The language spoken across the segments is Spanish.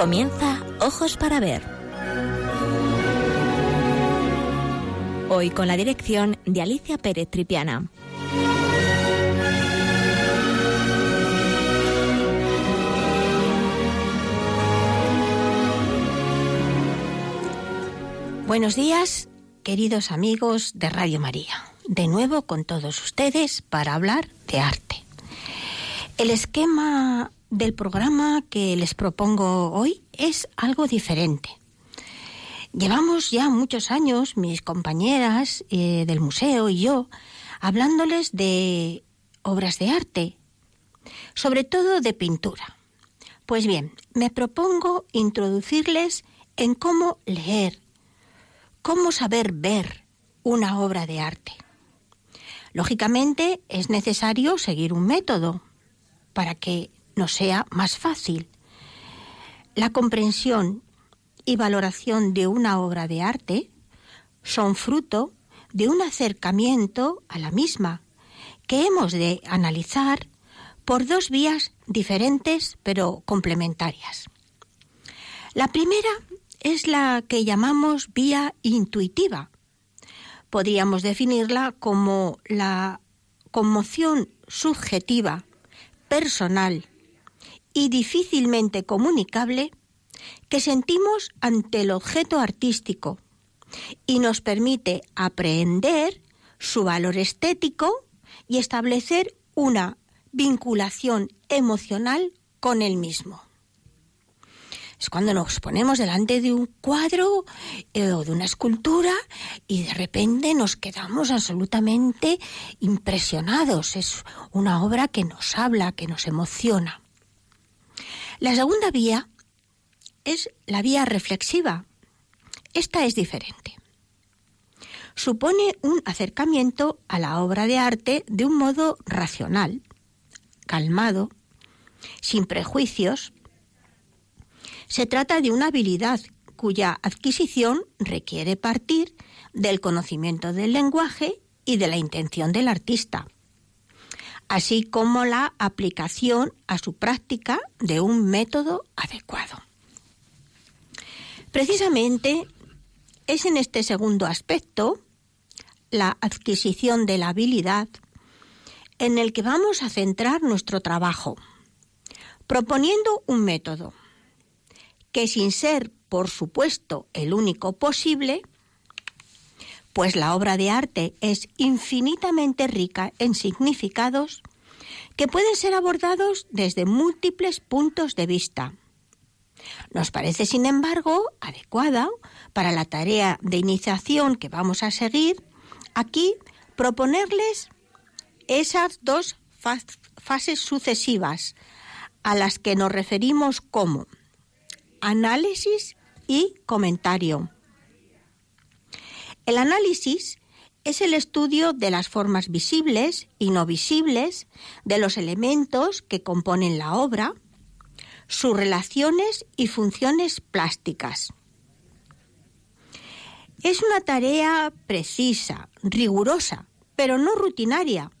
Comienza Ojos para Ver. Hoy con la dirección de Alicia Pérez Tripiana. Buenos días, queridos amigos de Radio María. De nuevo con todos ustedes para hablar de arte. El esquema del programa que les propongo hoy es algo diferente. Llevamos ya muchos años, mis compañeras eh, del museo y yo, hablándoles de obras de arte, sobre todo de pintura. Pues bien, me propongo introducirles en cómo leer, cómo saber ver una obra de arte. Lógicamente es necesario seguir un método para que nos sea más fácil. La comprensión y valoración de una obra de arte son fruto de un acercamiento a la misma que hemos de analizar por dos vías diferentes pero complementarias. La primera es la que llamamos vía intuitiva. Podríamos definirla como la conmoción subjetiva, personal y difícilmente comunicable que sentimos ante el objeto artístico y nos permite aprehender su valor estético y establecer una vinculación emocional con el mismo. Es cuando nos ponemos delante de un cuadro eh, o de una escultura y de repente nos quedamos absolutamente impresionados. Es una obra que nos habla, que nos emociona. La segunda vía es la vía reflexiva. Esta es diferente. Supone un acercamiento a la obra de arte de un modo racional, calmado, sin prejuicios. Se trata de una habilidad cuya adquisición requiere partir del conocimiento del lenguaje y de la intención del artista así como la aplicación a su práctica de un método adecuado. Precisamente es en este segundo aspecto, la adquisición de la habilidad, en el que vamos a centrar nuestro trabajo, proponiendo un método que sin ser, por supuesto, el único posible, pues la obra de arte es infinitamente rica en significados que pueden ser abordados desde múltiples puntos de vista. Nos parece, sin embargo, adecuada para la tarea de iniciación que vamos a seguir aquí proponerles esas dos fases sucesivas a las que nos referimos como análisis y comentario. El análisis es el estudio de las formas visibles y no visibles de los elementos que componen la obra, sus relaciones y funciones plásticas. Es una tarea precisa, rigurosa, pero no rutinaria,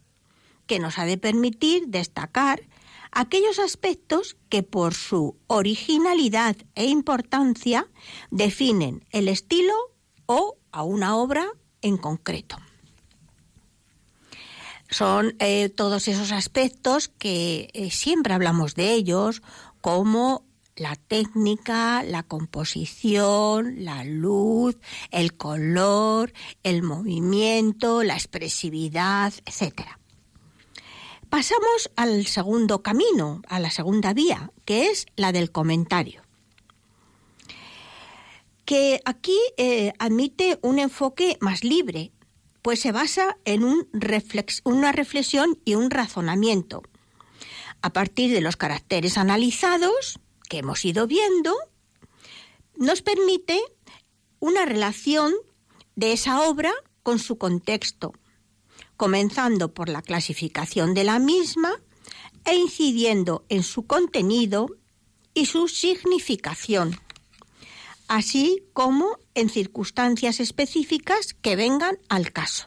que nos ha de permitir destacar aquellos aspectos que por su originalidad e importancia definen el estilo o a una obra en concreto. Son eh, todos esos aspectos que eh, siempre hablamos de ellos, como la técnica, la composición, la luz, el color, el movimiento, la expresividad, etc. Pasamos al segundo camino, a la segunda vía, que es la del comentario que aquí eh, admite un enfoque más libre, pues se basa en una reflexión y un razonamiento. A partir de los caracteres analizados que hemos ido viendo, nos permite una relación de esa obra con su contexto, comenzando por la clasificación de la misma e incidiendo en su contenido y su significación así como en circunstancias específicas que vengan al caso.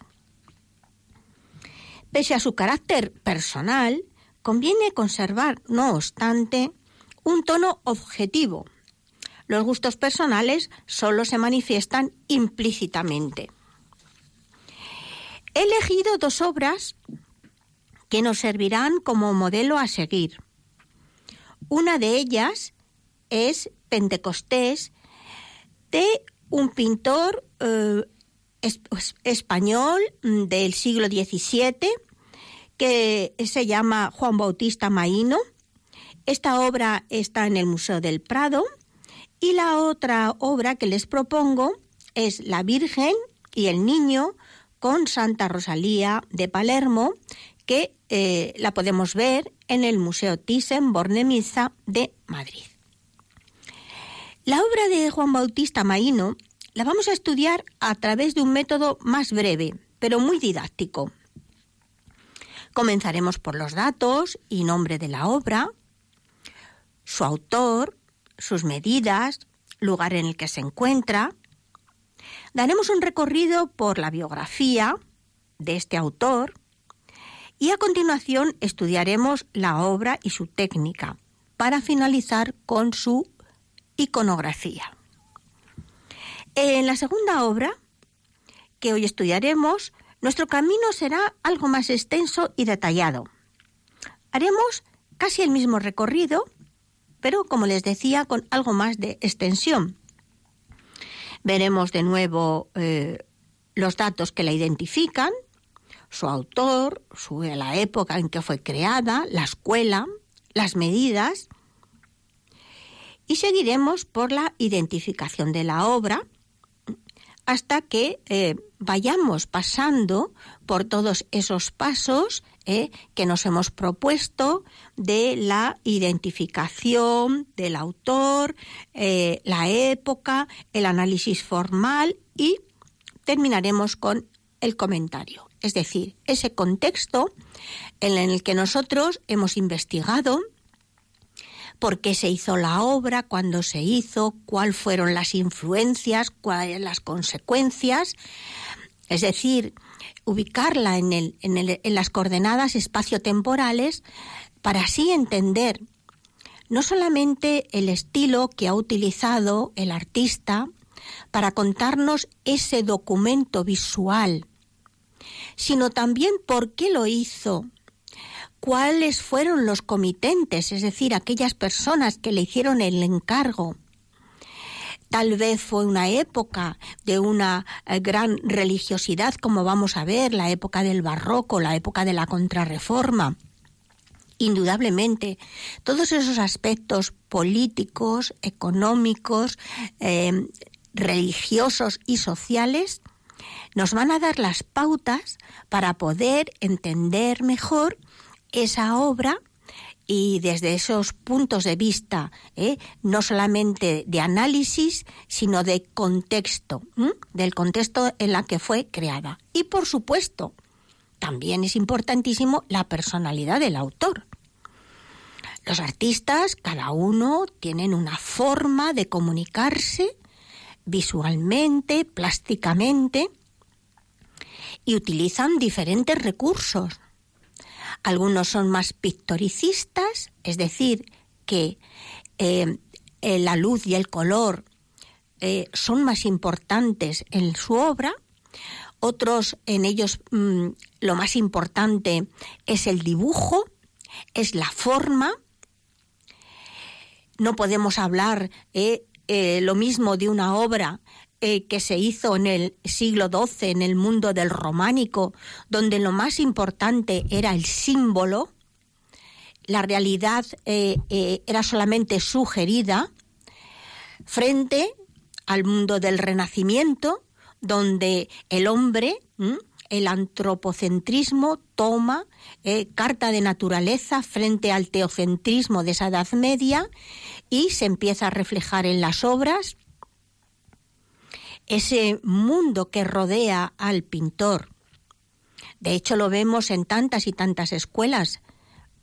Pese a su carácter personal, conviene conservar, no obstante, un tono objetivo, Los gustos personales solo se manifiestan implícitamente. He elegido dos obras que nos servirán como modelo a seguir. Una de ellas es Pentecostés de un pintor eh, español del siglo XVII que se llama Juan Bautista Maíno. Esta obra está en el Museo del Prado y la otra obra que les propongo es La Virgen y el Niño con Santa Rosalía de Palermo, que eh, la podemos ver en el Museo Thyssen-Bornemisza de Madrid. La obra de Juan Bautista Maíno la vamos a estudiar a través de un método más breve, pero muy didáctico. Comenzaremos por los datos y nombre de la obra, su autor, sus medidas, lugar en el que se encuentra. Daremos un recorrido por la biografía de este autor, y a continuación estudiaremos la obra y su técnica para finalizar con su iconografía. En la segunda obra, que hoy estudiaremos, nuestro camino será algo más extenso y detallado. Haremos casi el mismo recorrido, pero como les decía, con algo más de extensión. Veremos de nuevo eh, los datos que la identifican, su autor, su, la época en que fue creada, la escuela, las medidas. Y seguiremos por la identificación de la obra hasta que eh, vayamos pasando por todos esos pasos eh, que nos hemos propuesto de la identificación del autor, eh, la época, el análisis formal y terminaremos con el comentario. Es decir, ese contexto en el que nosotros hemos investigado por qué se hizo la obra, cuándo se hizo, cuáles fueron las influencias, cuáles las consecuencias, es decir, ubicarla en, en las coordenadas espaciotemporales para así entender no solamente el estilo que ha utilizado el artista para contarnos ese documento visual, sino también por qué lo hizo, cuáles fueron los comitentes, es decir, aquellas personas que le hicieron el encargo. Tal vez fue una época de una eh, gran religiosidad, como vamos a ver, la época del barroco, la época de la contrarreforma. Indudablemente, todos esos aspectos políticos, económicos, eh, religiosos y sociales nos van a dar las pautas para poder entender mejor esa obra y desde esos puntos de vista, ¿eh? no solamente de análisis, sino de contexto, del contexto en la que fue creada. Y por supuesto, también es importantísimo la personalidad del autor. Los artistas, cada uno, tienen una forma de comunicarse visualmente, plásticamente, y utilizan diferentes recursos. Algunos son más pictoricistas, es decir, que eh, eh, la luz y el color eh, son más importantes en su obra. Otros en ellos mm, lo más importante es el dibujo, es la forma. No podemos hablar lo mismo de una obra eh, que se hizo en el siglo XII en el mundo del románico, donde lo más importante era el símbolo, la realidad eh, eh, era solamente sugerida, frente al mundo del renacimiento, donde el hombre, el antropocentrismo, toma carta de naturaleza frente al teocentrismo de esa Edad Media y se empieza a reflejar en las obras ese mundo que rodea al pintor. De hecho, lo vemos en tantas y tantas escuelas.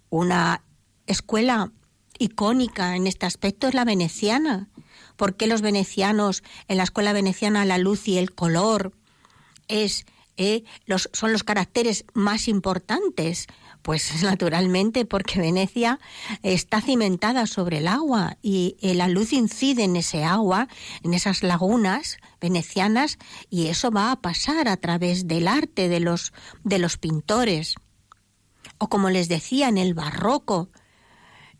Una escuela icónica en este aspecto es la veneciana. ¿Por qué los venecianos, en la escuela veneciana, la luz y el color es, eh, los, son los caracteres más importantes? Pues naturalmente porque Venecia está cimentada sobre el agua y eh, la luz incide en ese agua, en esas lagunas venecianas y eso va a pasar a través del arte de los de los pintores. O como les decía en el barroco,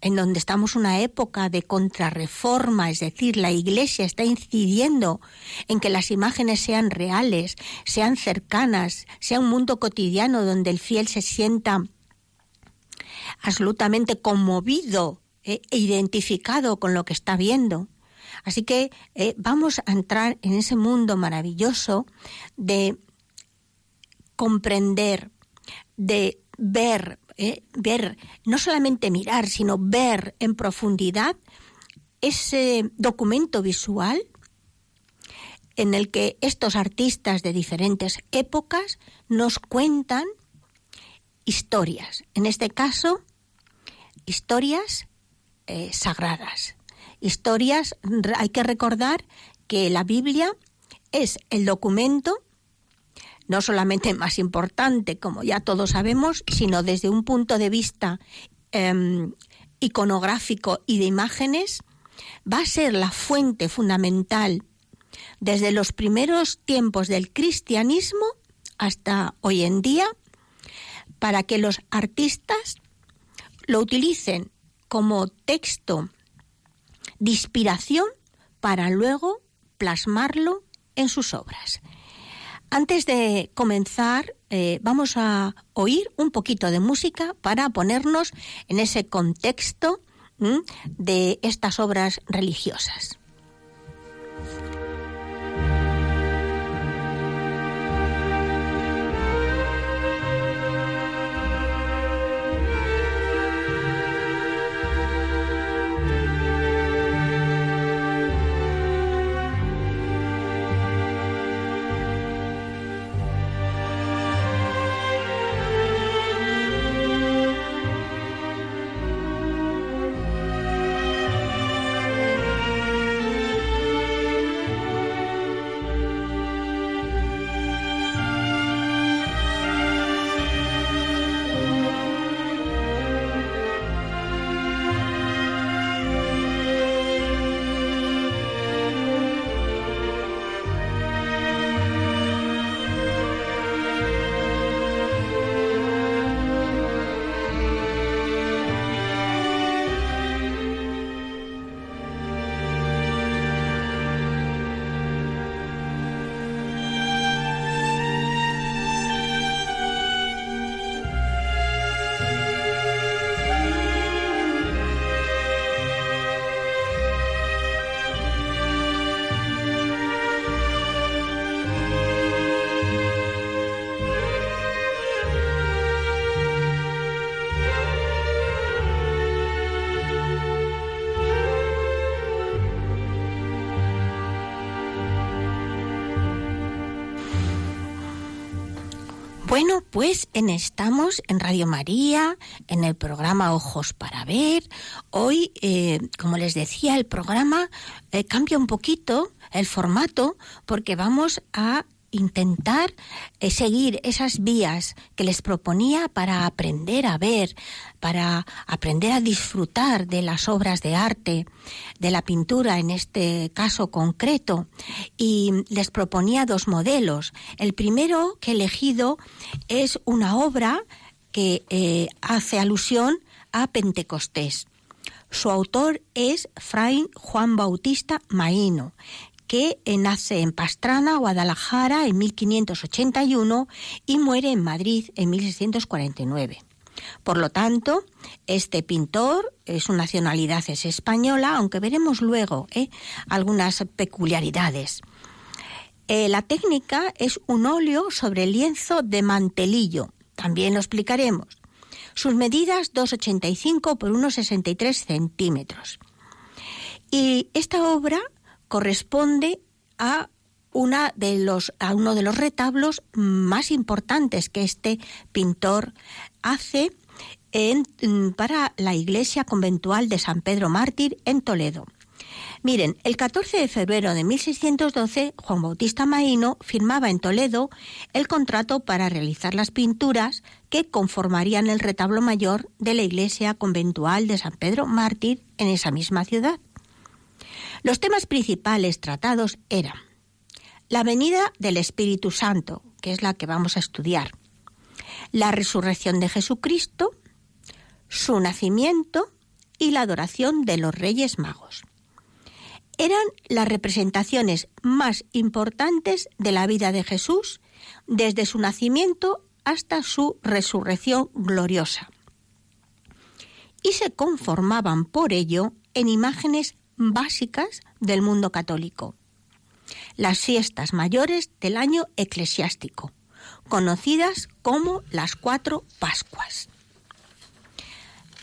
en donde estamos una época de contrarreforma, es decir, la Iglesia está incidiendo en que las imágenes sean reales, sean cercanas, sea un mundo cotidiano donde el fiel se sienta absolutamente conmovido eh, e identificado con lo que está viendo. Así que eh, vamos a entrar en ese mundo maravilloso de comprender, de ver ¿eh? ver, no solamente mirar, sino ver en profundidad ese documento visual en el que estos artistas de diferentes épocas nos cuentan historias, en este caso, historias eh, sagradas. Historias, hay que recordar que la Biblia es el documento no solamente más importante, como ya todos sabemos, sino desde un punto de vista em, iconográfico y de imágenes, va a ser la fuente fundamental desde los primeros tiempos del cristianismo hasta hoy en día para que los artistas lo utilicen como texto de inspiración para luego plasmarlo en sus obras. Antes de comenzar, eh, vamos a oír un poquito de música para ponernos en ese contexto de estas obras religiosas. Bueno, pues en estamos en Radio María, en el programa Ojos para Ver. Hoy, eh, como les decía, el programa eh, cambia un poquito el formato porque vamos a intentar eh, seguir esas vías que les proponía para aprender a ver, para aprender a disfrutar de las obras de arte, de la pintura en este caso concreto. Y les proponía dos modelos. El primero que he elegido es una obra que eh, hace alusión a Pentecostés. Su autor es Fray Juan Bautista Maíno que nace en Pastrana, Guadalajara, en 1581 y muere en Madrid en 1649. Por lo tanto, este pintor, su nacionalidad es española, aunque veremos luego ¿eh? algunas peculiaridades. Eh, la técnica es un óleo sobre lienzo de mantelillo, también lo explicaremos. Sus medidas 2,85 por 1,63 centímetros. Y esta obra corresponde a uno de los retablos más importantes que este pintor hace en, para la iglesia conventual de San Pedro Mártir en Toledo. Miren, el 14 de febrero de 1612, Juan Bautista Maíno firmaba en Toledo el contrato para realizar las pinturas que conformarían el retablo mayor de la iglesia conventual de San Pedro Mártir en esa misma ciudad. Los temas principales tratados eran la venida del Espíritu Santo, que es la que vamos a estudiar, la resurrección de Jesucristo, su nacimiento y la adoración de los Reyes Magos. Eran las representaciones más importantes de la vida de Jesús desde su nacimiento hasta su resurrección gloriosa. Y se conformaban por ello en imágenes básicas del mundo católico. Las fiestas mayores del año eclesiástico, conocidas como las cuatro Pascuas.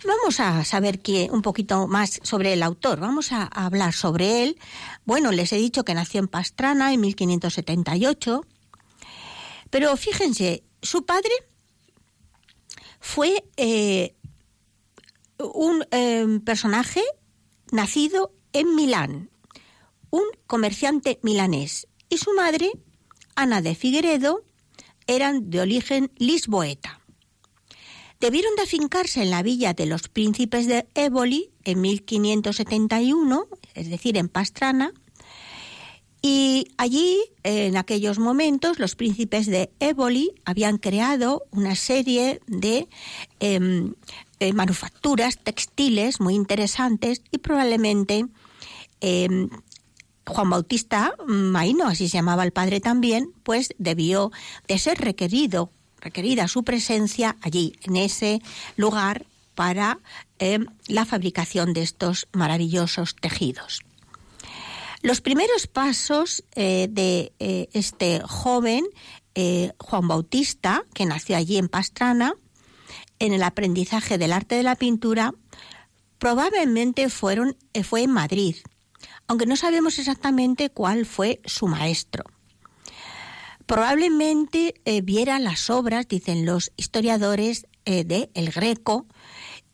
Vamos a saber un poquito más sobre el autor, vamos a hablar sobre él. Bueno, les he dicho que nació en Pastrana en 1578, pero fíjense, su padre fue eh, un eh, personaje nacido en Milán, un comerciante milanés, y su madre, Ana de Figueredo, eran de origen lisboeta. Debieron de afincarse en la villa de los príncipes de Éboli en 1571, es decir, en Pastrana, y allí, en aquellos momentos, los príncipes de Éboli habían creado una serie de em, eh, manufacturas textiles muy interesantes y probablemente em, Juan Bautista Maino, así se llamaba el padre también, pues debió de ser requerido, requerida su presencia allí, en ese lugar, para em, la fabricación de estos maravillosos tejidos. Los primeros pasos eh, de eh, este joven, Juan Bautista, que nació allí en Pastrana, en el aprendizaje del arte de la pintura, probablemente fueron, fue en Madrid, aunque no sabemos exactamente cuál fue su maestro. Probablemente viera las obras, dicen los historiadores, de El Greco,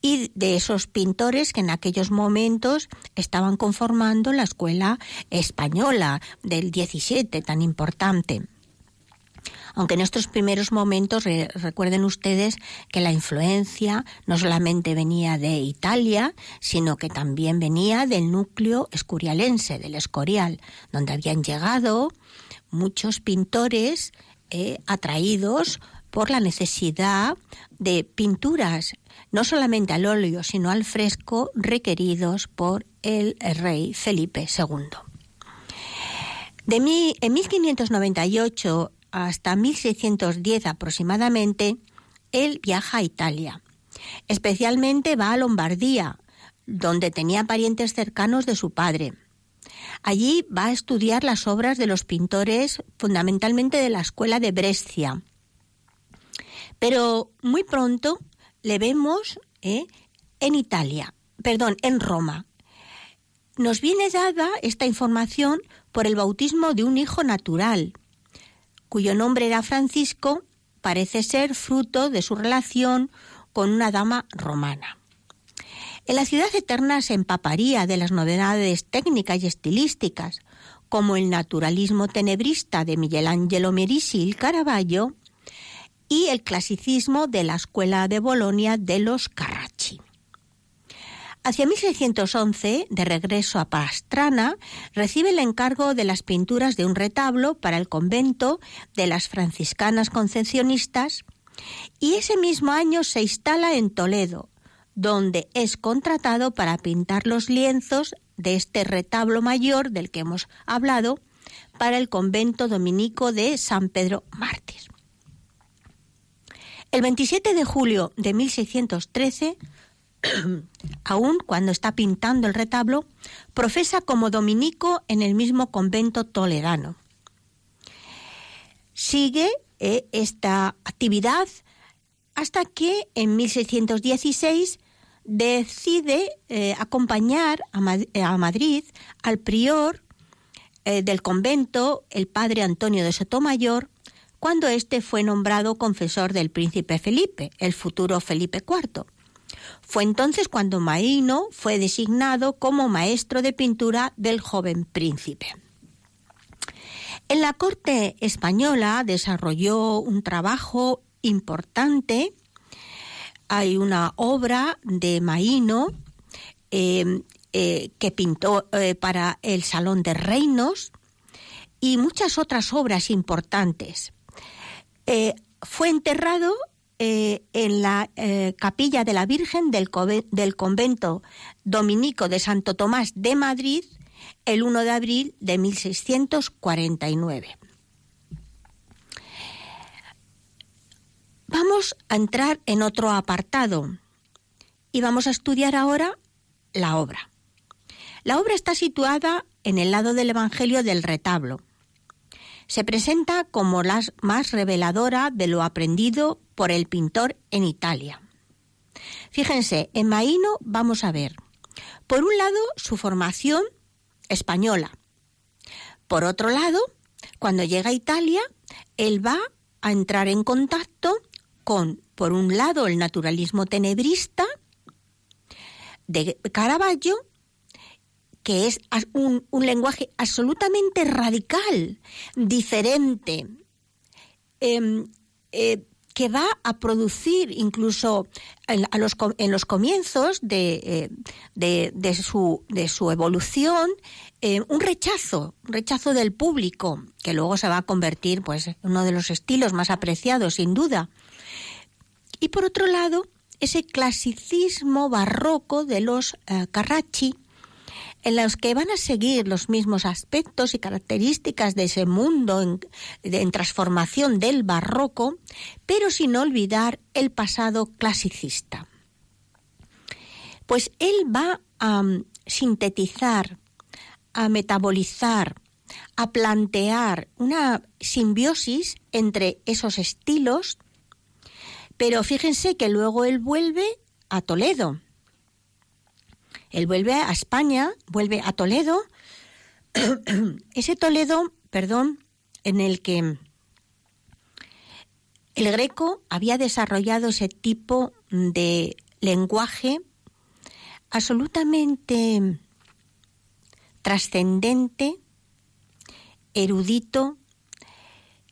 y de esos pintores que en aquellos momentos estaban conformando la escuela española del 17 tan importante. Aunque en estos primeros momentos recuerden ustedes que la influencia no solamente venía de Italia, sino que también venía del núcleo escurialense, del Escorial, donde habían llegado muchos pintores eh, atraídos por la necesidad de pinturas no solamente al óleo, sino al fresco requeridos por el rey Felipe II. De en 1598 hasta 1610 aproximadamente, él viaja a Italia. Especialmente va a Lombardía, donde tenía parientes cercanos de su padre. Allí va a estudiar las obras de los pintores, fundamentalmente de la escuela de Brescia. Pero muy pronto le vemos ¿eh? en Italia, perdón, en Roma. Nos viene dada esta información por el bautismo de un hijo natural, cuyo nombre era Francisco, parece ser fruto de su relación con una dama romana. En la ciudad eterna se empaparía de las novedades técnicas y estilísticas, como el naturalismo tenebrista de Miguel Ángelo Merisi y Caravaggio, y el clasicismo de la Escuela de Bolonia de los Carracci. Hacia 1611, de regreso a Pastrana, recibe el encargo de las pinturas de un retablo para el convento de las franciscanas concepcionistas y ese mismo año se instala en Toledo, donde es contratado para pintar los lienzos de este retablo mayor del que hemos hablado para el convento dominico de San Pedro Mártir. El 27 de julio de 1613, aún cuando está pintando el retablo, profesa como dominico en el mismo convento toledano. Sigue eh, esta actividad hasta que en 1616 decide eh, acompañar a, Madrid al prior eh, del convento, el padre Antonio de Sotomayor, cuando éste fue nombrado confesor del príncipe Felipe, el futuro Felipe IV. Fue entonces cuando Maíno fue designado como maestro de pintura del joven príncipe. En la corte española desarrolló un trabajo importante hay una obra de Maíno em, eh, que pintó eh, para el Salón de Reinos y muchas otras obras importantes. Eh, fue enterrado en la capilla de la Virgen del, del convento dominico de Santo Tomás de Madrid el 1 de abril de 1649. Vamos a entrar en otro apartado y vamos a estudiar ahora la obra. La obra está situada en el lado del Evangelio del retablo. Se presenta como la más reveladora de lo aprendido por el pintor en Italia. Fíjense, en Maíno vamos a ver, por un lado, su formación española. Por otro lado, cuando llega a Italia, él va a entrar en contacto con, por un lado, el naturalismo tenebrista de Caravaggio, que es un, lenguaje absolutamente radical, diferente, em, eh, que va a producir incluso en, los, en los, comienzos de, eh, de, su, de su evolución eh, un rechazo, un rechazo del público, que luego se va a convertir pues, en uno de los estilos más apreciados, sin duda. Y por otro lado, ese clasicismo barroco de los eh, Carracci, en los que van a seguir los mismos aspectos y características de ese mundo en, transformación del barroco, pero sin olvidar el pasado clasicista. Pues él va a mm, sintetizar, a metabolizar, a plantear una simbiosis entre esos estilos pero fíjense que luego él vuelve a Toledo. Él vuelve a España, vuelve a Toledo. Ese Toledo, perdón, en el que el greco había desarrollado ese tipo de lenguaje absolutamente trascendente, erudito,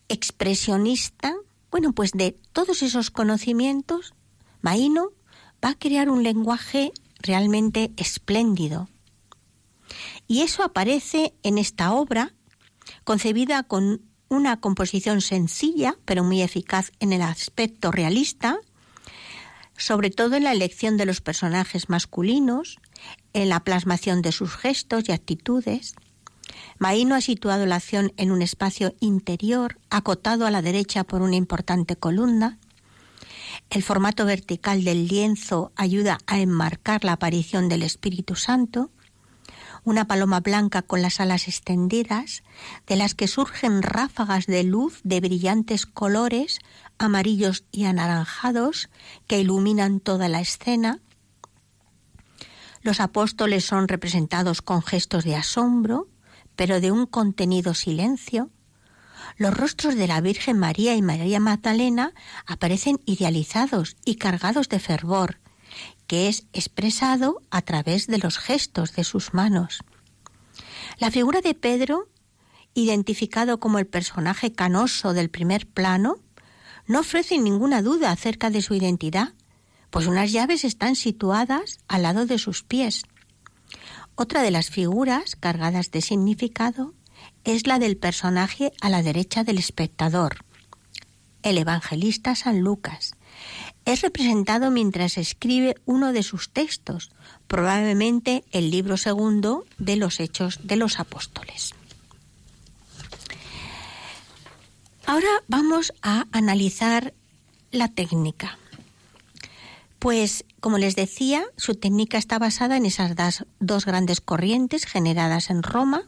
expresionista, bueno, pues de todos esos conocimientos, Maíno va a crear un lenguaje realmente espléndido. Y eso aparece en esta obra, concebida con una composición sencilla, pero muy eficaz en el aspecto realista, sobre todo en la elección de los personajes masculinos, en la plasmación de sus gestos y actitudes, Maíno ha situado la acción en un espacio interior, acotado a la derecha por una importante columna. El formato vertical del lienzo ayuda a enmarcar la aparición del Espíritu Santo. Una paloma blanca con las alas extendidas, de las que surgen ráfagas de luz de brillantes colores, amarillos y anaranjados, que iluminan toda la escena. Los apóstoles son representados con gestos de asombro, pero de un contenido silencio, los rostros de la Virgen María y María Magdalena aparecen idealizados y cargados de fervor, que es expresado a través de los gestos de sus manos. La figura de Pedro, identificado como el personaje canoso del primer plano, no ofrece ninguna duda acerca de su identidad, pues unas llaves están situadas al lado de sus pies. Otra de las figuras cargadas de significado es la del personaje a la derecha del espectador, el evangelista San Lucas. Es representado mientras escribe uno de sus textos, probablemente el libro segundo de los Hechos de los Apóstoles. Ahora vamos a analizar la técnica. Pues, como les decía, su técnica está basada en esas dos grandes corrientes generadas en Roma,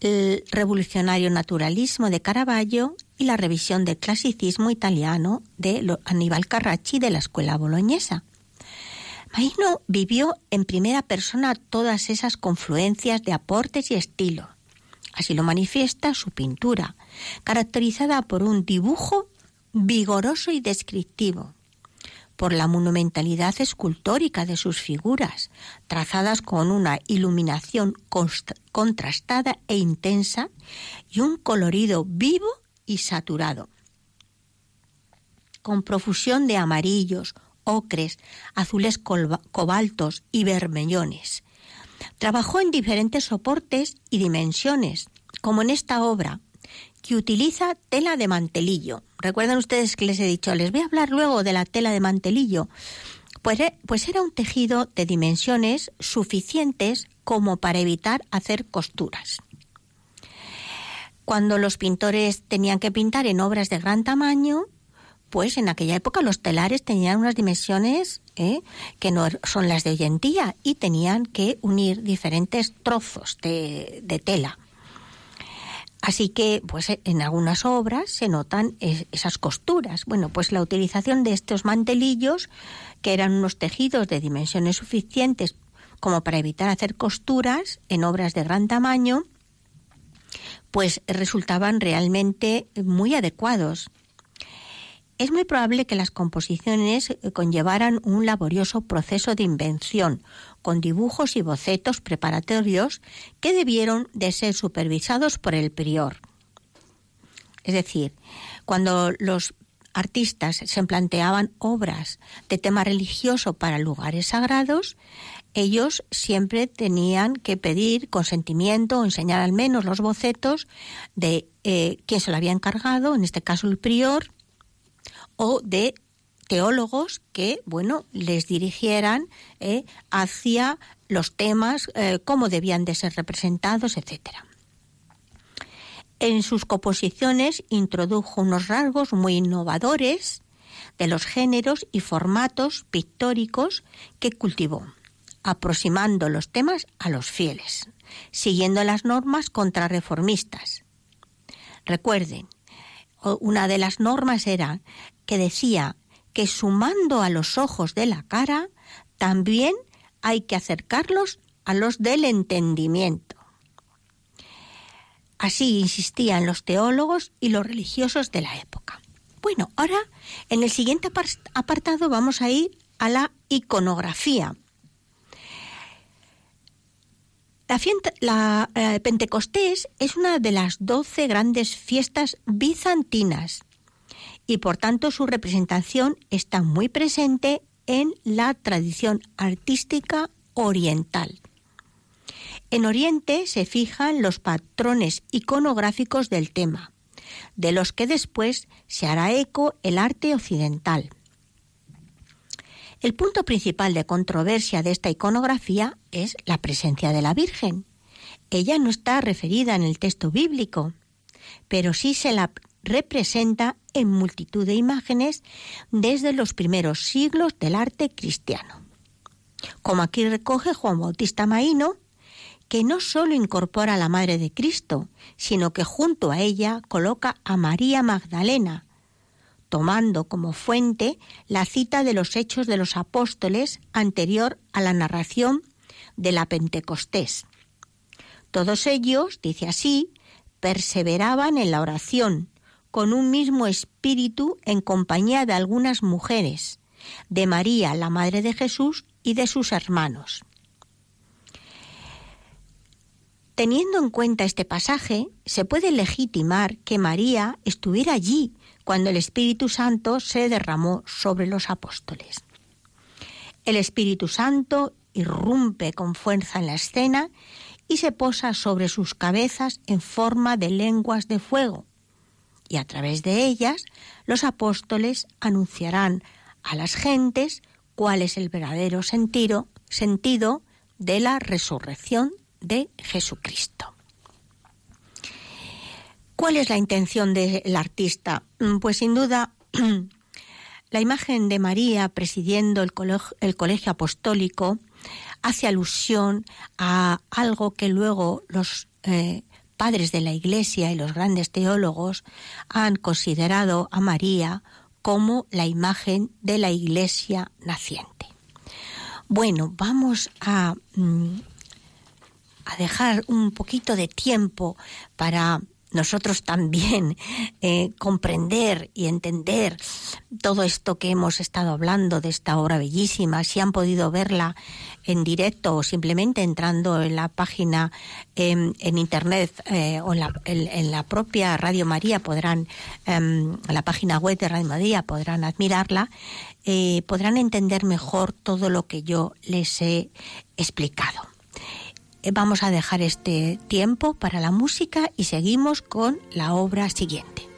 el revolucionario naturalismo de Caravaggio y la revisión del clasicismo italiano de Aníbal Carracci de la escuela boloñesa. Maino vivió en primera persona todas esas confluencias de aportes y estilo. Así lo manifiesta su pintura, caracterizada por un dibujo vigoroso y descriptivo, por la monumentalidad escultórica de sus figuras, trazadas con una iluminación contrastada e intensa y un colorido vivo y saturado. con profusión de amarillos, ocres, azules cobaltos y vermellones. Trabajó en diferentes soportes y dimensiones, como en esta obra, que utiliza tela de mantelillo. Recuerdan ustedes que les he dicho, les voy a hablar luego de la tela de mantelillo. Pues, eh, pues era un tejido de dimensiones suficientes como para evitar hacer costuras. Cuando los pintores tenían que pintar en obras de gran tamaño, pues en aquella época los telares tenían unas dimensiones eh, que no son las de hoy en día y tenían que unir diferentes trozos de, de tela. Así que, pues en algunas obras se notan esas costuras. Bueno, pues la utilización de estos mantelillos, que eran unos tejidos de dimensiones suficientes como para evitar hacer costuras en obras de gran tamaño, pues resultaban realmente muy adecuados. Es muy probable que las composiciones conllevaran un laborioso proceso de invención, con dibujos y bocetos preparatorios que debieron de ser supervisados por el prior. Es decir, cuando los artistas se planteaban obras de tema religioso para lugares sagrados, ellos siempre tenían que pedir consentimiento o enseñar al menos los bocetos de eh, quien se lo había encargado, en este caso el prior, o de teólogos que, bueno, les dirigieran eh, hacia los temas, eh, cómo debían de ser representados, etcétera. En sus composiciones introdujo unos rasgos muy innovadores de los géneros y formatos pictóricos que cultivó, aproximando los temas a los fieles, siguiendo las normas contrarreformistas. Recuerden, una de las normas era que decía que sumando a los ojos de la cara, también hay que acercarlos a los del entendimiento. Así insistían los teólogos y los religiosos de la época. Bueno, ahora en el siguiente apartado vamos a ir a la iconografía. La, eh, Pentecostés es una de las doce grandes fiestas bizantinas y por tanto su representación está muy presente en la tradición artística oriental. En Oriente se fijan los patrones iconográficos del tema, de los que después se hará eco el arte occidental. El punto principal de controversia de esta iconografía es la presencia de la Virgen. Ella no está referida en el texto bíblico, pero sí se la representa en multitud de imágenes desde los primeros siglos del arte cristiano. Como aquí recoge Juan Bautista Maíno, que no solo incorpora a la Madre de Cristo, sino que junto a ella coloca a María Magdalena, tomando como fuente la cita de los Hechos de los Apóstoles anterior a la narración de la Pentecostés. Todos ellos, dice así, perseveraban en la oración, con un mismo espíritu en compañía de algunas mujeres, de María, la Madre de Jesús, y de sus hermanos. Teniendo en cuenta este pasaje, se puede legitimar que María estuviera allí cuando el Espíritu Santo se derramó sobre los apóstoles. El Espíritu Santo irrumpe con fuerza en la escena y se posa sobre sus cabezas en forma de lenguas de fuego, y a través de ellas los apóstoles anunciarán a las gentes cuál es el verdadero sentido, sentido de la resurrección de Jesucristo. ¿Cuál es la intención del artista? Mm, pues sin duda la imagen de María presidiendo el colegio, apostólico hace alusión a algo que luego los eh, padres de la Iglesia y los grandes teólogos han considerado a María como la imagen de la Iglesia naciente. Bueno, vamos a, mm, a dejar un poquito de tiempo para nosotros también eh, comprender y entender todo esto que hemos estado hablando de esta obra bellísima, si han podido verla en directo o simplemente entrando en la página em, en internet eh, o en la, propia Radio María podrán, em, en la página web de Radio María podrán admirarla, eh, podrán entender mejor todo lo que yo les he explicado. Eh, vamos a dejar este tiempo para la música y seguimos con la obra siguiente.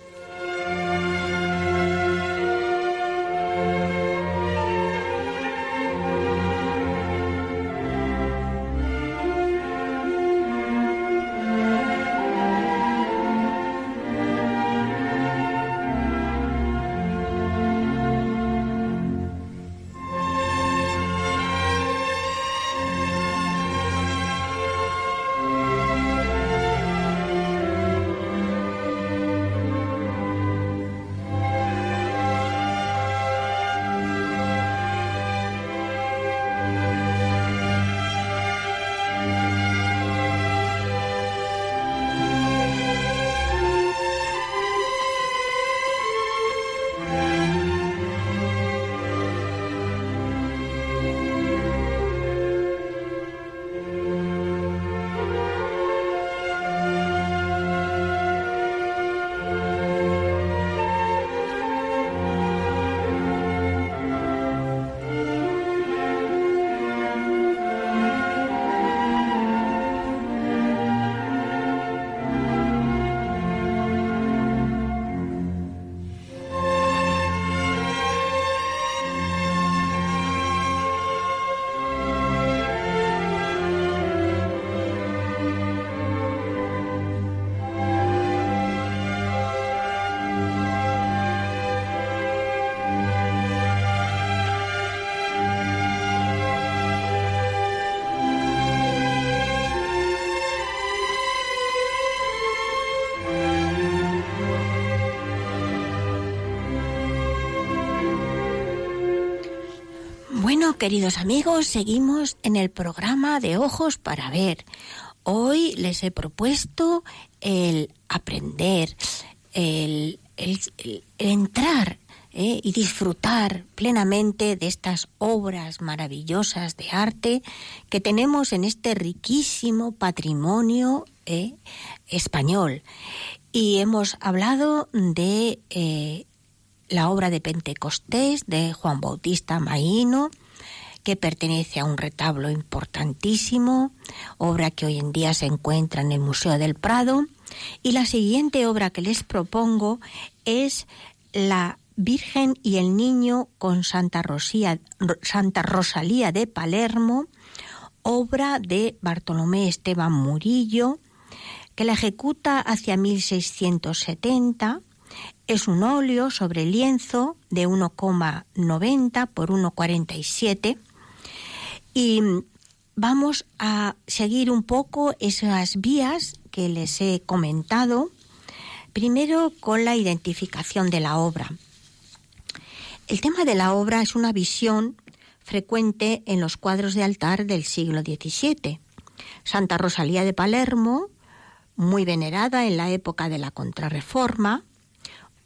Queridos amigos, seguimos en el programa de Ojos para Ver. Hoy les he propuesto el aprender, el, entrar eh, y disfrutar plenamente de estas obras maravillosas de arte que tenemos en este riquísimo patrimonio eh, español. Y hemos hablado de eh, la obra de Pentecostés de Juan Bautista Maíno, que pertenece a un retablo importantísimo, obra que hoy en día se encuentra en el Museo del Prado. Y la siguiente obra que les propongo es la Virgen y el Niño con Santa, Santa Rosalía de Palermo, obra de Bartolomé Esteban Murillo, que la ejecuta hacia 1670. Es un óleo sobre lienzo de 1,90 por 1,47 y vamos a seguir un poco esas vías que les he comentado, primero con la identificación de la obra. El tema de la obra es una visión frecuente en los cuadros de altar del siglo XVII. Santa Rosalía de Palermo, muy venerada en la época de la Contrarreforma,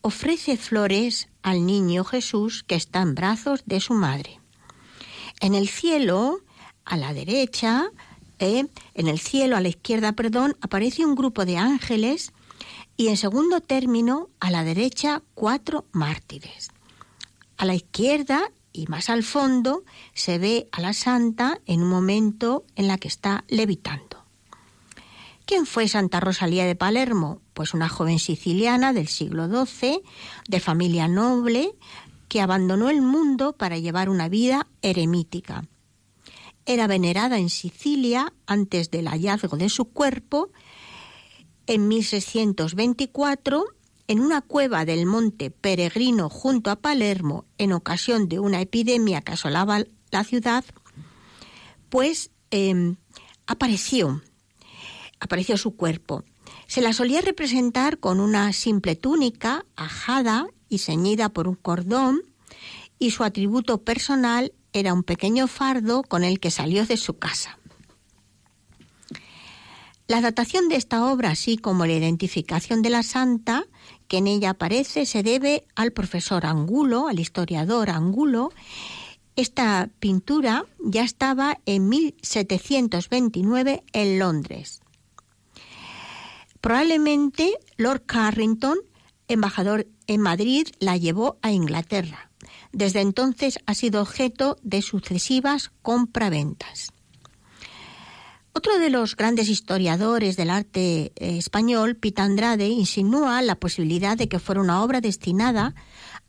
ofrece flores al niño Jesús que está en brazos de su madre. En el cielo, a la derecha, eh, en el cielo, a la izquierda, perdón, aparece un grupo de ángeles y en segundo término, a la derecha, cuatro mártires. A la izquierda y más al fondo se ve a la santa en un momento en la que está levitando. ¿Quién fue Santa Rosalía de Palermo? Pues una joven siciliana del siglo XII, de familia noble, que abandonó el mundo para llevar una vida eremítica. Era venerada en Sicilia antes del hallazgo de su cuerpo en 1624 en una cueva del monte Peregrino junto a Palermo en ocasión de una epidemia que asolaba la ciudad, pues em, apareció, apareció su cuerpo. Se la solía representar con una simple túnica ajada y ceñida por un cordón, y su atributo personal era un pequeño fardo con el que salió de su casa. La datación de esta obra, así como la identificación de la santa que en ella aparece, se debe al profesor Angulo, al historiador Angulo. Esta pintura ya estaba en 1729 en Londres. Probablemente Lord Carrington, embajador en Madrid, la llevó a Inglaterra. Desde entonces ha sido objeto de sucesivas compraventas. Otro de los grandes historiadores del arte eh, español, Pita Andrade, insinúa la posibilidad de que fuera una obra destinada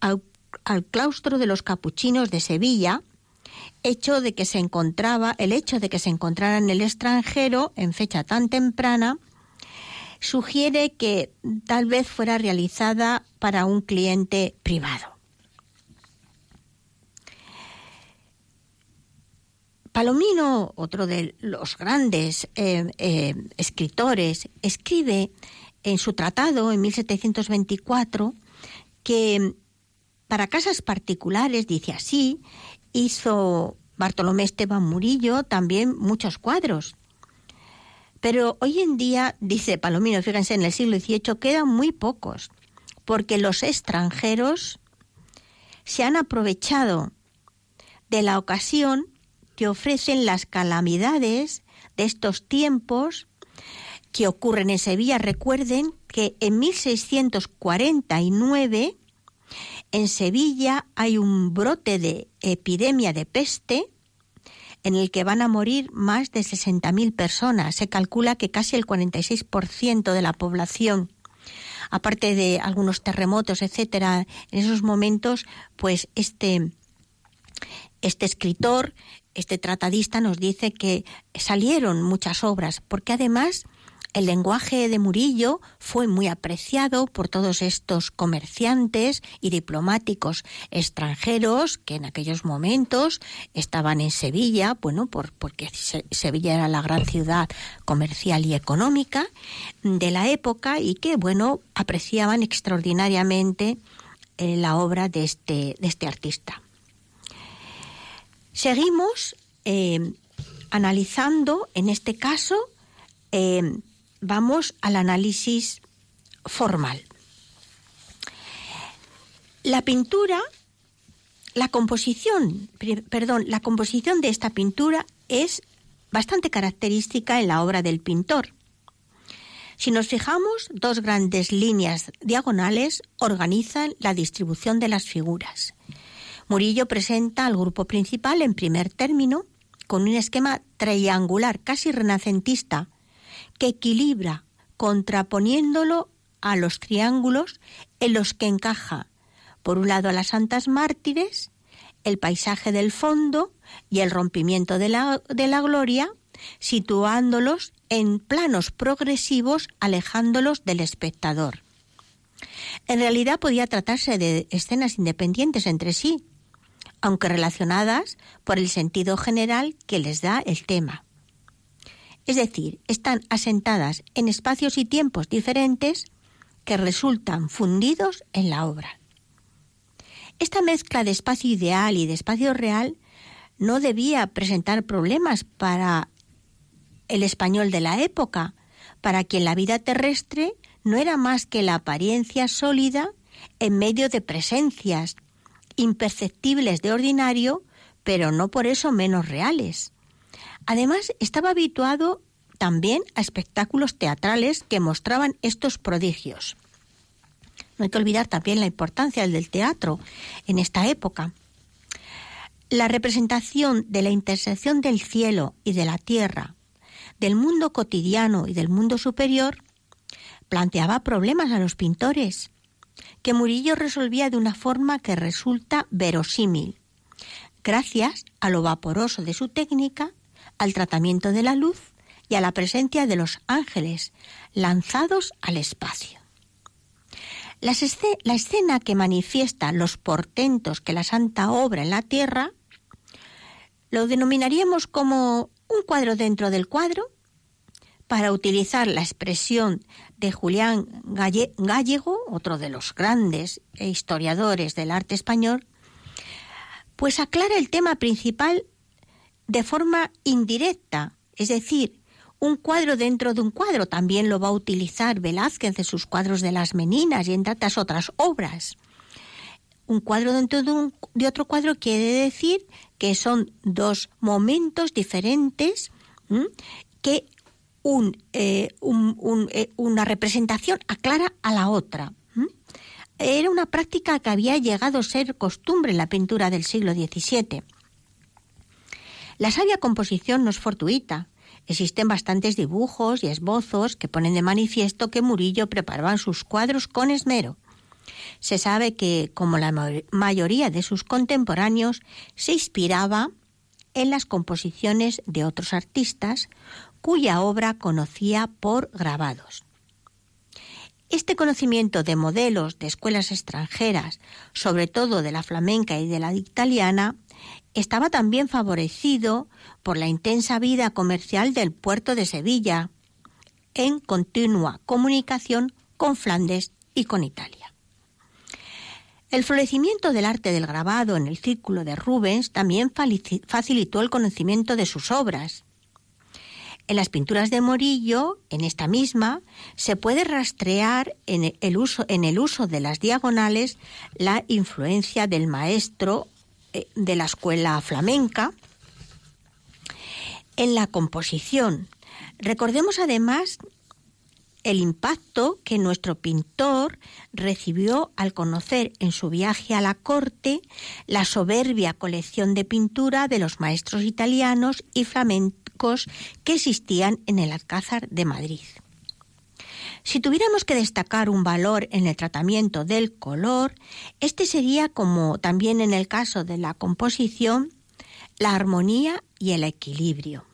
al, claustro de los capuchinos de Sevilla, hecho de que se encontraba, el hecho de que se encontrara en el extranjero en fecha tan temprana sugiere que tal vez fuera realizada para un cliente privado. Palomino, otro de los grandes eh, eh, escritores, escribe en su tratado en 1724 que para casas particulares, dice así, hizo Bartolomé Esteban Murillo también muchos cuadros. Pero hoy en día, dice Palomino, fíjense, en el siglo XVIII quedan muy pocos, porque los extranjeros se han aprovechado de la ocasión que ofrecen las calamidades de estos tiempos que ocurren en Sevilla. Recuerden que en 1649 en Sevilla hay un brote de epidemia de peste en el que van a morir más de 60.000 personas. Se calcula que casi el 46% de la población aparte de algunos terremotos, etcétera, en esos momentos, pues este este escritor este tratadista nos dice que salieron muchas obras, porque además el lenguaje de Murillo fue muy apreciado por todos estos comerciantes y diplomáticos extranjeros que en aquellos momentos estaban en Sevilla, bueno, por, porque Sevilla era la gran ciudad comercial y económica de la época y que, bueno, apreciaban extraordinariamente eh, la obra de este, de este artista. Seguimos eh, analizando, en este caso, eh, vamos al análisis formal. La pintura, la composición, perdón, la composición de esta pintura es bastante característica en la obra del pintor. Si nos fijamos, dos grandes líneas diagonales organizan la distribución de las figuras. Murillo presenta al grupo principal en primer término con un esquema triangular casi renacentista que equilibra contraponiéndolo a los triángulos en los que encaja, por un lado a las santas mártires, el paisaje del fondo y el rompimiento de la, de la gloria, situándolos en planos progresivos alejándolos del espectador. En realidad podía tratarse de escenas independientes entre sí, aunque relacionadas por el sentido general que les da el tema. Es decir, están asentadas en espacios y tiempos diferentes que resultan fundidos en la obra. Esta mezcla de espacio ideal y de espacio real no debía presentar problemas para el español de la época, para quien la vida terrestre no era más que la apariencia sólida en medio de presencias, imperceptibles de ordinario, pero no por eso menos reales. Además, estaba habituado también a espectáculos teatrales que mostraban estos prodigios. No hay que olvidar también la importancia del teatro en esta época. La representación de la intersección del cielo y de la tierra, del mundo cotidiano y del mundo superior, planteaba problemas a los pintores, que Murillo resolvía de una forma que resulta verosímil, gracias a lo vaporoso de su técnica, al tratamiento de la luz y a la presencia de los ángeles lanzados al espacio. La, escena que manifiesta los portentos que la santa obra en la tierra lo denominaríamos como un cuadro dentro del cuadro, para utilizar la expresión de Julián Gallego, otro de los grandes historiadores del arte español, pues aclara el tema principal de forma indirecta, es decir, un cuadro dentro de un cuadro. También lo va a utilizar Velázquez en sus cuadros de las Meninas y en tantas otras obras. Un cuadro dentro de, otro cuadro quiere decir que son dos momentos diferentes que eh, eh, una representación aclara a la otra. Era una práctica que había llegado a ser costumbre en la pintura del siglo XVII. La sabia composición no es fortuita. Existen bastantes dibujos y esbozos que ponen de manifiesto que Murillo preparaba sus cuadros con esmero. Se sabe que, como la mayoría de sus contemporáneos, se inspiraba en las composiciones de otros artistas cuya obra conocía por grabados. Este conocimiento de modelos de escuelas extranjeras, sobre todo de la flamenca y de la italiana, estaba también favorecido por la intensa vida comercial del puerto de Sevilla, en continua comunicación con Flandes y con Italia. El florecimiento del arte del grabado en el círculo de Rubens también facilitó el conocimiento de sus obras. En las pinturas de Morillo, en esta misma, se puede rastrear en el uso, en el uso de las diagonales la influencia del maestro de la escuela flamenca en la composición. Recordemos además el impacto que nuestro pintor recibió al conocer en su viaje a la corte la soberbia colección de pintura de los maestros italianos y flamencos que existían en el Alcázar de Madrid. Si tuviéramos que destacar un valor en el tratamiento del color, este sería, como también en el caso de la composición, la armonía y el equilibrio.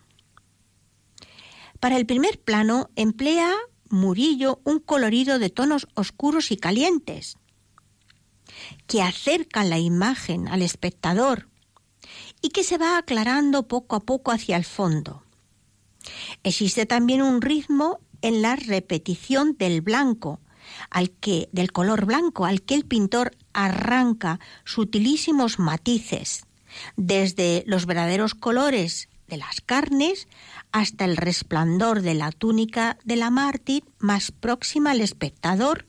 Para el primer plano emplea Murillo un colorido de tonos oscuros y calientes, que acercan la imagen al espectador y que se va aclarando poco a poco hacia el fondo. Existe también un ritmo en la repetición del blanco, al que, del color blanco, al que el pintor arranca sutilísimos matices, desde los verdaderos colores de las carnes hasta el resplandor de la túnica de la mártir más próxima al espectador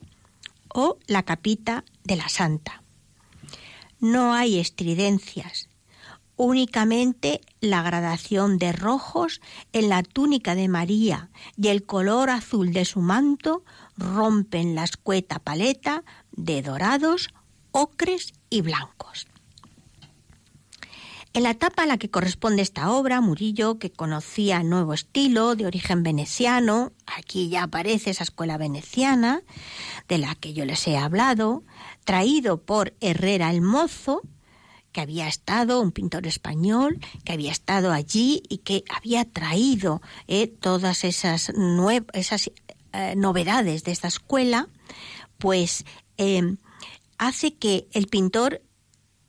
o la capita de la santa. No hay estridencias, únicamente la gradación de rojos en la túnica de María y el color azul de su manto rompen la escueta paleta de dorados, ocres y blancos. En la etapa a la que corresponde esta obra, Murillo, que conocía nuevo estilo de origen veneciano, aquí ya aparece esa escuela veneciana de la que yo les he hablado, traído por Herrera el Mozo, que había estado, un pintor español, que había estado allí y que había traído eh, todas esas, esas eh, novedades de esta escuela, pues eh, hace que el pintor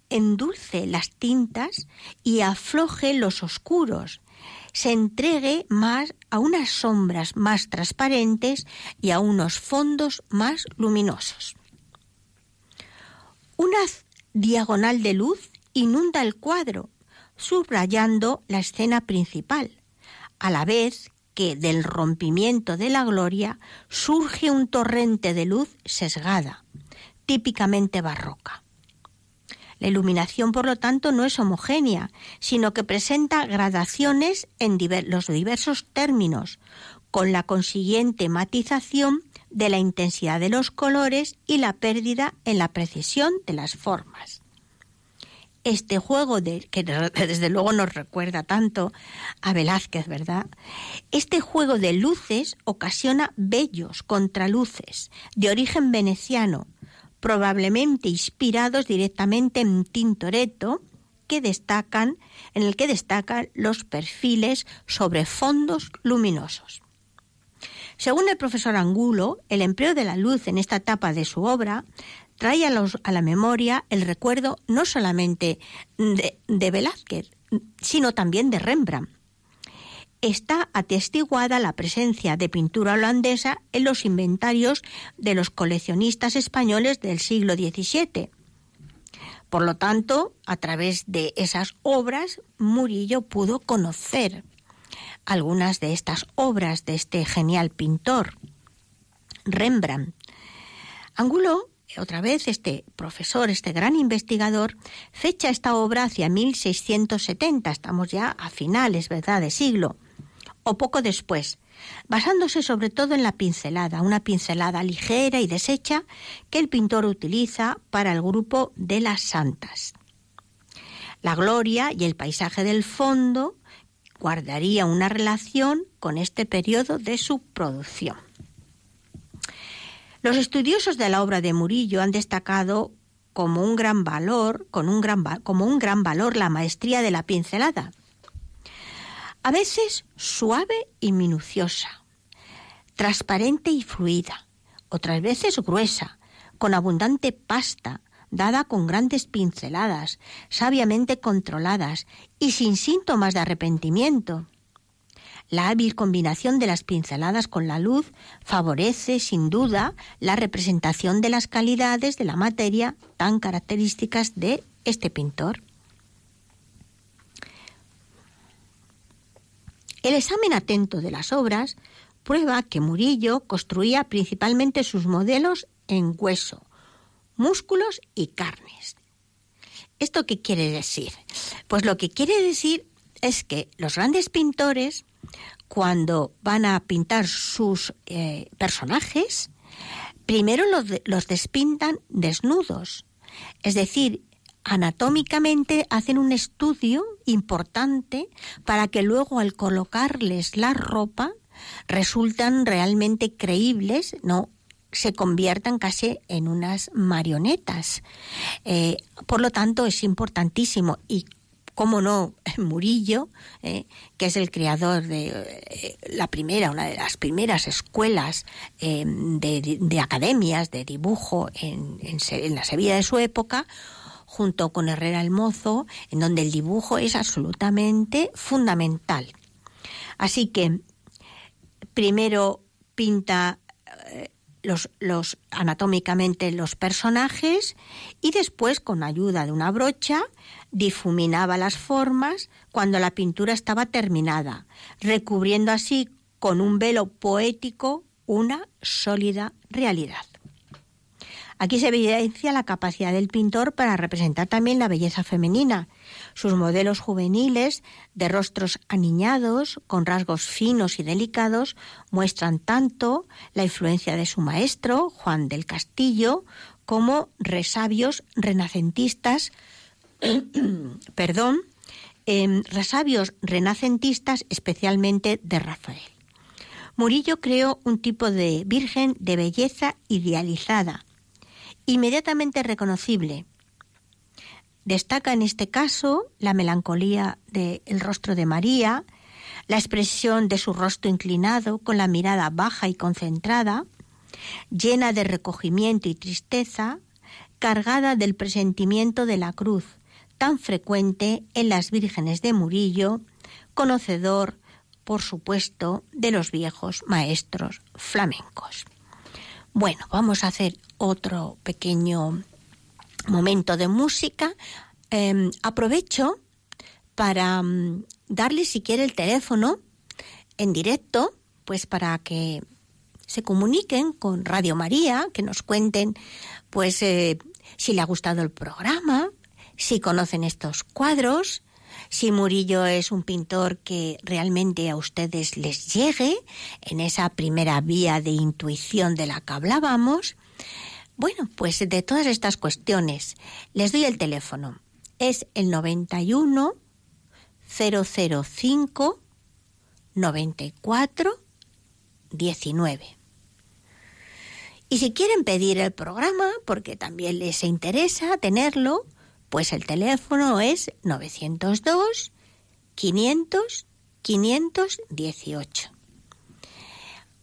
endulce las tintas y afloje los oscuros, se entregue más a unas sombras más transparentes y a unos fondos más luminosos. Una diagonal de luz inunda el cuadro, subrayando la escena principal, a la vez que del rompimiento de la gloria surge un torrente de luz sesgada, típicamente barroca. La iluminación, por lo tanto, no es homogénea, sino que presenta gradaciones en los diversos términos, con la consiguiente matización de la intensidad de los colores y la pérdida en la precisión de las formas este juego de, que desde luego nos recuerda tanto a Velázquez, ¿verdad? Este juego de luces ocasiona bellos contraluces de origen veneciano, probablemente inspirados directamente en Tintoretto, que destacan, en el que destacan los perfiles sobre fondos luminosos. Según el profesor Angulo, el empleo de la luz en esta etapa de su obra trae a, la memoria el recuerdo no solamente de, de Velázquez, sino también de Rembrandt. Está atestiguada la presencia de pintura holandesa en los inventarios de los coleccionistas españoles del siglo XVII. Por lo tanto, a través de esas obras, Murillo pudo conocer algunas de estas obras de este genial pintor, Rembrandt. Angulo, otra vez, este profesor, este gran investigador, fecha esta obra hacia 1670, estamos ya a finales, ¿verdad?, de siglo, o poco después, basándose sobre todo en la pincelada, una pincelada ligera y deshecha que el pintor utiliza para el grupo de las santas. La gloria y el paisaje del fondo guardaría una relación con este periodo de su producción. Los estudiosos de la obra de Murillo han destacado como un gran valor, como un gran valor la maestría de la pincelada. A veces suave y minuciosa, transparente y fluida, otras veces gruesa, con abundante pasta, dada con grandes pinceladas, sabiamente controladas y sin síntomas de arrepentimiento. La hábil combinación de las pinceladas con la luz favorece, sin duda, la representación de las calidades de la materia tan características de este pintor. El examen atento de las obras prueba que Murillo construía principalmente sus modelos en hueso, músculos y carnes. ¿Esto qué quiere decir? Pues lo que quiere decir es que los grandes pintores, cuando van a pintar sus eh, personajes, primero los, despintan desnudos. Es decir, anatómicamente hacen un estudio importante para que luego al colocarles la ropa resultan realmente creíbles, no se conviertan casi en unas marionetas. Eh, por lo tanto, es importantísimo y cómo no, Murillo, eh, que es el creador de eh, la primera, una de las primeras escuelas de, academias de dibujo en, en, la Sevilla de su época, junto con Herrera el Mozo, en donde el dibujo es absolutamente fundamental. Así que primero pinta los, anatómicamente los personajes y después con ayuda de una brocha difuminaba las formas cuando la pintura estaba terminada, recubriendo así con un velo poético una sólida realidad. Aquí se evidencia la capacidad del pintor para representar también la belleza femenina. Sus modelos juveniles, de rostros aniñados, con rasgos finos y delicados, muestran tanto la influencia de su maestro, Juan del Castillo, como resabios renacentistas, perdón, em, resabios renacentistas especialmente de Rafael. Murillo creó un tipo de virgen de belleza idealizada, inmediatamente reconocible. Destaca en este caso la melancolía del rostro de María, la expresión de su rostro inclinado con la mirada baja y concentrada, llena de recogimiento y tristeza, cargada del presentimiento de la cruz, tan frecuente en las vírgenes de Murillo, conocedor, por supuesto, de los viejos maestros flamencos. Bueno, vamos a hacer otro pequeño momento de música. Em, aprovecho para mm, darle si quiere el teléfono en directo, pues para que se comuniquen con Radio María, que nos cuenten pues eh, si le ha gustado el programa, si conocen estos cuadros, si Murillo es un pintor que realmente a ustedes les llegue en esa primera vía de intuición de la que hablábamos. Bueno, pues de todas estas cuestiones les doy el teléfono. Es el 91 005 94 19. Y si quieren pedir el programa, porque también les interesa tenerlo, pues el teléfono es 902 500 518.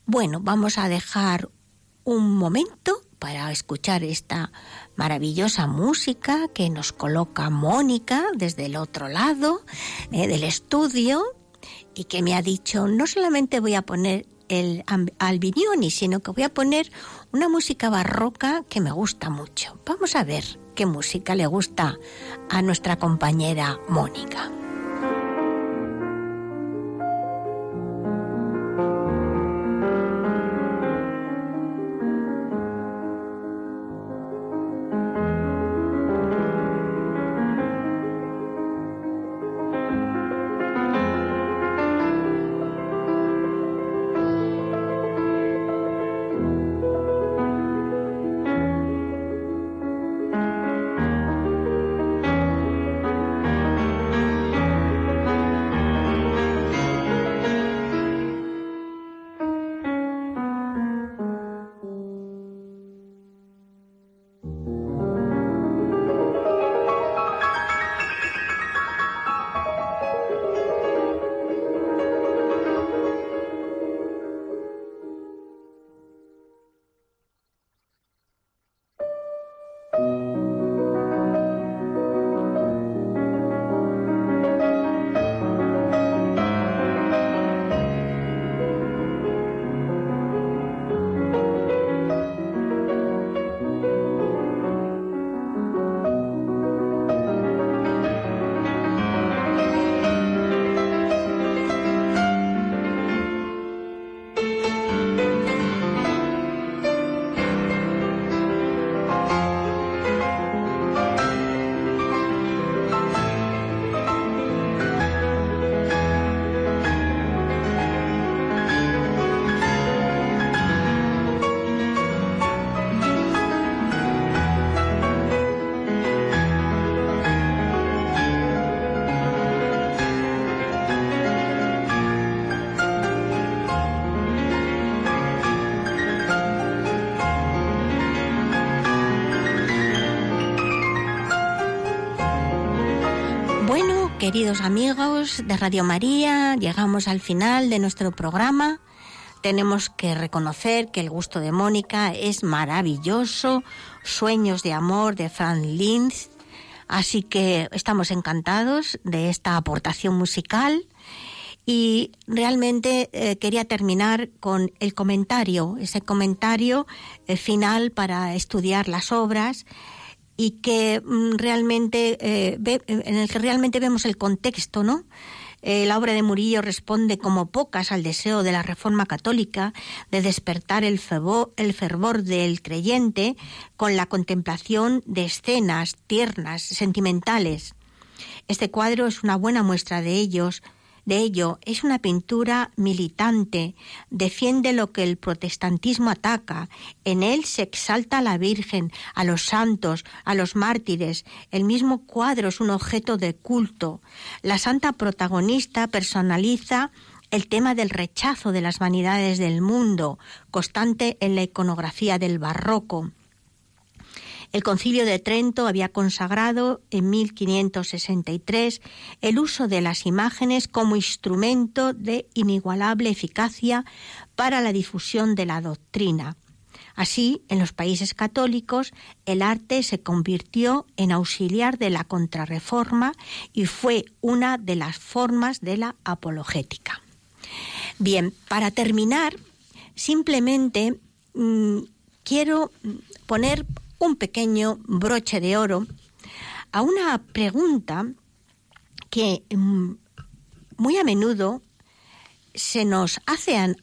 Bueno, vamos a dejar un momento para escuchar esta maravillosa música que nos coloca Mónica desde el otro lado eh, del estudio y que me ha dicho no solamente voy a poner el Albinioni, sino que voy a poner una música barroca que me gusta mucho. Vamos a ver qué música le gusta a nuestra compañera Mónica. Queridos amigos de Radio María, llegamos al final de nuestro programa. Tenemos que reconocer que el gusto de Mónica es maravilloso. Sueños de amor de Franz Linz. Así que estamos encantados de esta aportación musical. Y realmente eh, quería terminar con el comentario, ese comentario eh, final para estudiar las obras y que mm, realmente eh, en el que realmente vemos el contexto, ¿no? Eh, la obra de Murillo responde como pocas al deseo de la Reforma Católica de despertar el fervor, el fervor del creyente con la contemplación de escenas tiernas, sentimentales. Este cuadro es una buena muestra de ellos, de ello, es una pintura militante, defiende lo que el protestantismo ataca. En él se exalta a la Virgen, a los santos, a los mártires. El mismo cuadro es un objeto de culto. La santa protagonista personaliza el tema del rechazo de las vanidades del mundo, constante en la iconografía del barroco. El Concilio de Trento había consagrado en 1563 el uso de las imágenes como instrumento de inigualable eficacia para la difusión de la doctrina. Así, en los países católicos, el arte se convirtió en auxiliar de la contrarreforma y fue una de las formas de la apologética. Bien, para terminar, simplemente mm, quiero poner un pequeño broche de oro a una pregunta que mm, muy a menudo se nos hace a...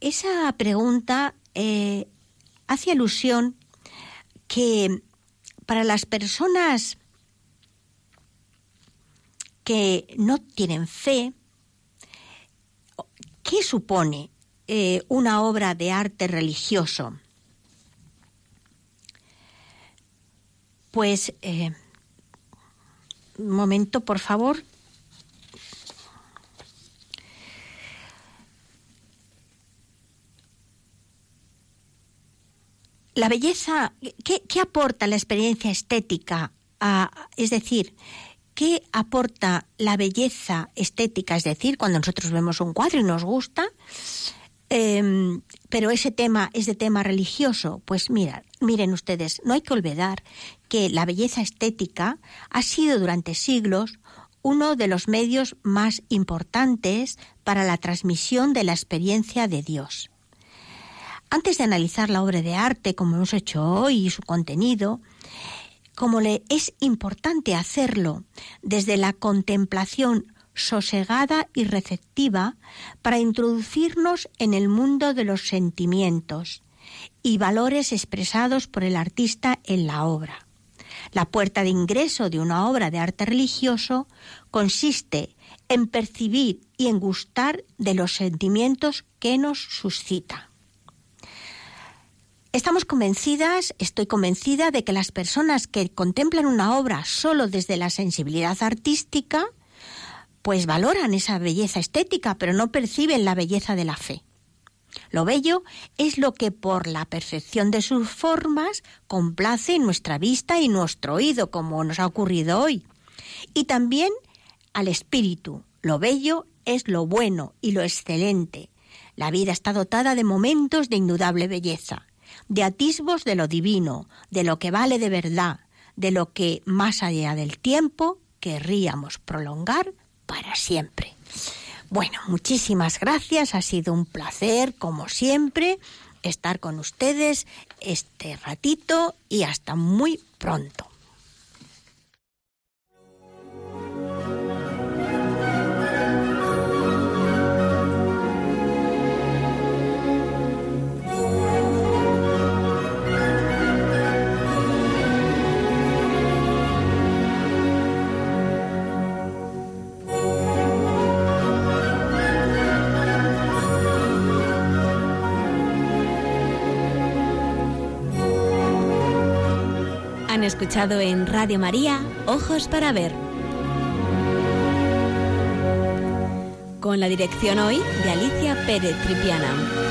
esa pregunta eh, hace alusión que para las personas que no tienen fe, ¿qué supone eh, una obra de arte religioso? Pues, eh, un momento, por favor. La belleza, ¿qué, aporta la experiencia estética? es decir, ¿qué aporta la belleza estética? Es decir, cuando nosotros vemos un cuadro y nos gusta, Em, pero ese tema es de tema religioso. Pues mira, miren ustedes, no hay que olvidar que la belleza estética ha sido durante siglos uno de los medios más importantes para la transmisión de la experiencia de Dios. Antes de analizar la obra de arte como hemos hecho hoy y su contenido, como le es importante hacerlo desde la contemplación sosegada y receptiva para introducirnos en el mundo de los sentimientos y valores expresados por el artista en la obra. La puerta de ingreso de una obra de arte religioso consiste en percibir y en gustar de los sentimientos que nos suscita. Estamos convencidas, estoy convencida de que las personas que contemplan una obra solo desde la sensibilidad artística pues valoran esa belleza estética, pero no perciben la belleza de la fe. Lo bello es lo que por la perfección de sus formas complace nuestra vista y nuestro oído, como nos ha ocurrido hoy. Y también al espíritu. Lo bello es lo bueno y lo excelente. La vida está dotada de momentos de indudable belleza, de atisbos de lo divino, de lo que vale de verdad, de lo que, más allá del tiempo, querríamos prolongar para siempre. Bueno, muchísimas gracias, ha sido un placer, como siempre, estar con ustedes este ratito y hasta muy pronto. Escuchado en Radio María Ojos para Ver. Con la dirección hoy de Alicia Pérez Tripiana.